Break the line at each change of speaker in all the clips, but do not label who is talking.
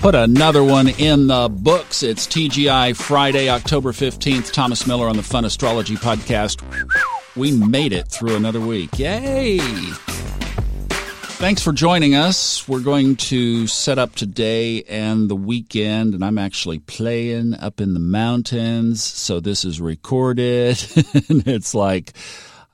Put another one in the books. It's TGI Friday, October 15th. Thomas Miller on the Fun Astrology Podcast. We made it through another week. Yay! Thanks for joining us. We're going to set up today and the weekend, and I'm actually playing up in the mountains. So this is recorded. and it's like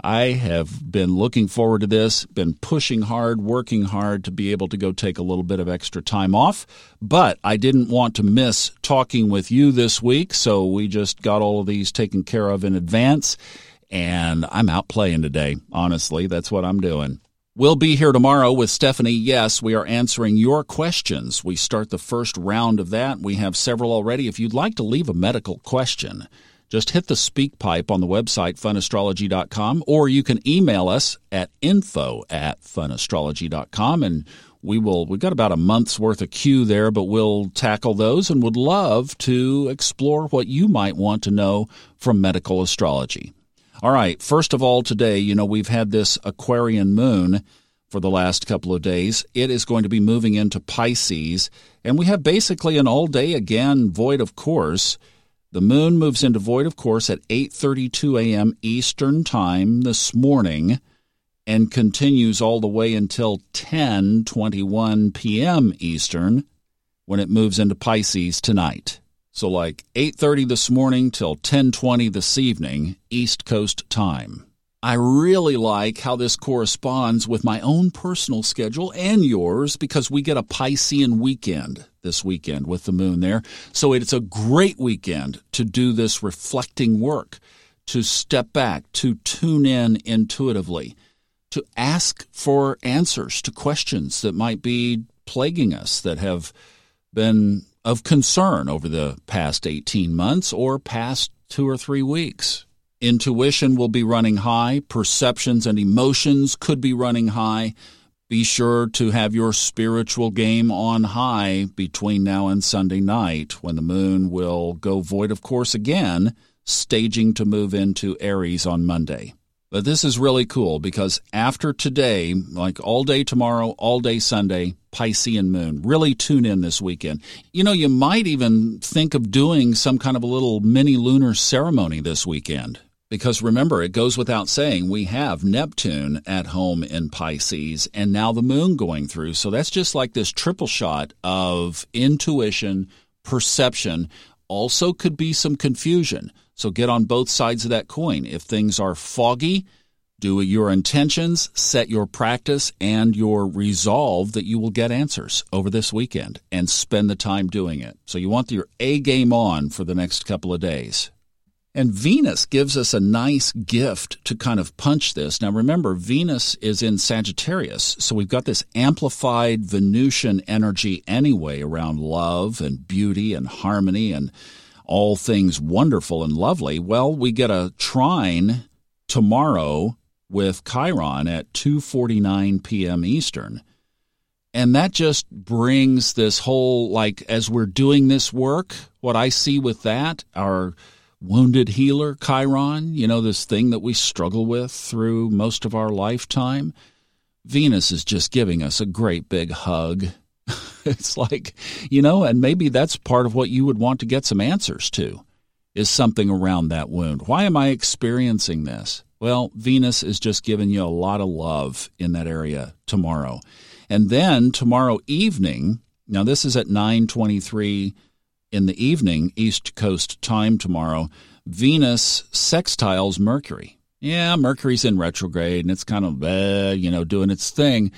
I have been looking forward to this, been pushing hard, working hard to be able to go take a little bit of extra time off. But I didn't want to miss talking with you this week, so we just got all of these taken care of in advance. And I'm out playing today. Honestly, that's what I'm doing. We'll be here tomorrow with Stephanie. Yes, we are answering your questions. We start the first round of that. We have several already. If you'd like to leave a medical question, just hit the speak pipe on the website, funastrology.com, or you can email us at info at funastrology.com and we will we've got about a month's worth of queue there but we'll tackle those and would love to explore what you might want to know from medical astrology. All right first of all today you know we've had this aquarian moon for the last couple of days. It is going to be moving into pisces and we have basically an all day again void of course the moon moves into void of course at 8:32 a.m. Eastern Time this morning and continues all the way until 10:21 p.m. Eastern when it moves into Pisces tonight. So like 8:30 this morning till 10:20 this evening East Coast time. I really like how this corresponds with my own personal schedule and yours because we get a Piscean weekend this weekend with the moon there. So it's a great weekend to do this reflecting work, to step back, to tune in intuitively, to ask for answers to questions that might be plaguing us that have been of concern over the past 18 months or past two or three weeks. Intuition will be running high. Perceptions and emotions could be running high. Be sure to have your spiritual game on high between now and Sunday night when the moon will go void of course again, staging to move into Aries on Monday. But this is really cool because after today, like all day tomorrow, all day Sunday, Piscean moon. Really tune in this weekend. You know, you might even think of doing some kind of a little mini lunar ceremony this weekend. Because remember, it goes without saying, we have Neptune at home in Pisces and now the moon going through. So that's just like this triple shot of intuition, perception. Also, could be some confusion. So get on both sides of that coin. If things are foggy, do your intentions, set your practice and your resolve that you will get answers over this weekend and spend the time doing it. So you want your A game on for the next couple of days. And Venus gives us a nice gift to kind of punch this. Now remember, Venus is in Sagittarius, so we've got this amplified Venusian energy anyway around love and beauty and harmony and all things wonderful and lovely. Well, we get a trine tomorrow with Chiron at 2:49 p.m. Eastern. And that just brings this whole like as we're doing this work, what I see with that are wounded healer, Chiron, you know, this thing that we struggle with through most of our lifetime. Venus is just giving us a great big hug. it's like, you know, and maybe that's part of what you would want to get some answers to is something around that wound. Why am I experiencing this? Well, Venus is just giving you a lot of love in that area tomorrow. And then tomorrow evening, now this is at 923 in the evening, East Coast time tomorrow, Venus sextiles Mercury. Yeah, Mercury's in retrograde and it's kind of, uh, you know, doing its thing.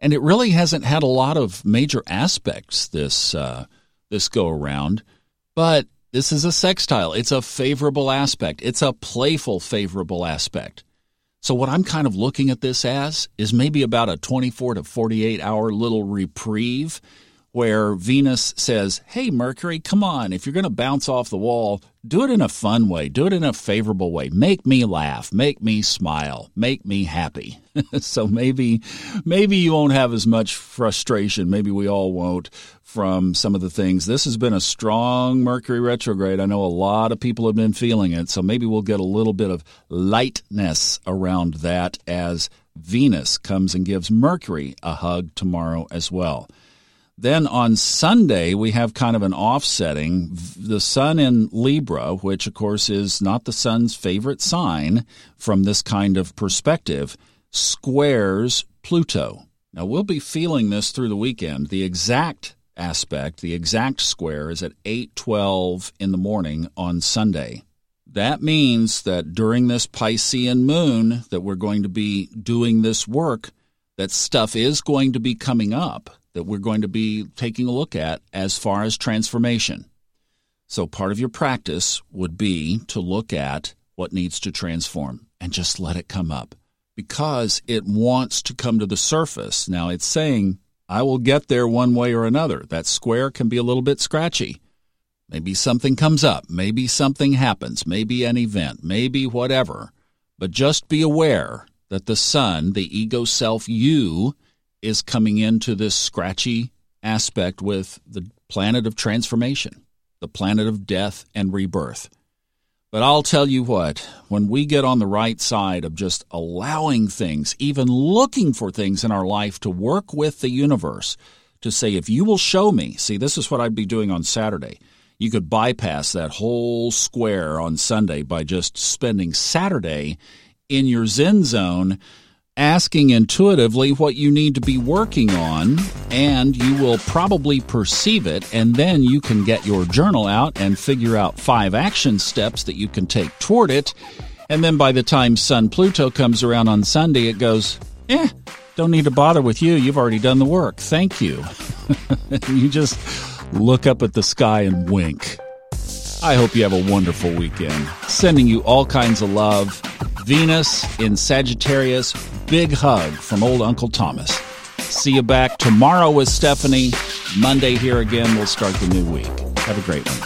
And it really hasn't had a lot of major aspects this uh, this go around. But this is a sextile. It's a favorable aspect. It's a playful favorable aspect. So what I'm kind of looking at this as is maybe about a 24 to 48 hour little reprieve where Venus says, Hey, Mercury, come on. If you're going to bounce off the wall, do it in a fun way. Do it in a favorable way. Make me laugh. Make me smile. Make me happy. so maybe, maybe you won't have as much frustration. Maybe we all won't from some of the things. This has been a strong Mercury retrograde. I know a lot of people have been feeling it. So maybe we'll get a little bit of lightness around that as Venus comes and gives Mercury a hug tomorrow as well. Then on Sunday, we have kind of an offsetting. The sun in Libra, which of course is not the sun's favorite sign from this kind of perspective, squares Pluto. Now we'll be feeling this through the weekend. The exact aspect, the exact square is at 8:12 in the morning on Sunday. That means that during this Piscean moon that we're going to be doing this work, that stuff is going to be coming up that we're going to be taking a look at as far as transformation. So, part of your practice would be to look at what needs to transform and just let it come up because it wants to come to the surface. Now, it's saying, I will get there one way or another. That square can be a little bit scratchy. Maybe something comes up. Maybe something happens. Maybe an event. Maybe whatever. But just be aware that the sun, the ego self you, is coming into this scratchy aspect with the planet of transformation, the planet of death and rebirth. But I'll tell you what, when we get on the right side of just allowing things, even looking for things in our life to work with the universe, to say, if you will show me, see, this is what I'd be doing on Saturday. You could bypass that whole square on Sunday by just spending Saturday in your Zen zone asking intuitively what you need to be working on, and you will probably perceive it, and then you can get your journal out and figure out five action steps that you can take toward it. And then by the time Sun Pluto comes around on Sunday, it goes, eh, don't need to bother with you. You've already done the work. Thank you. you just look up at the sky and wink. I hope you have a wonderful weekend. Sending you all kinds of love. Venus in Sagittarius, big hug from old Uncle Thomas. See you back tomorrow with Stephanie. Monday here again. We'll start the new week. Have a great one.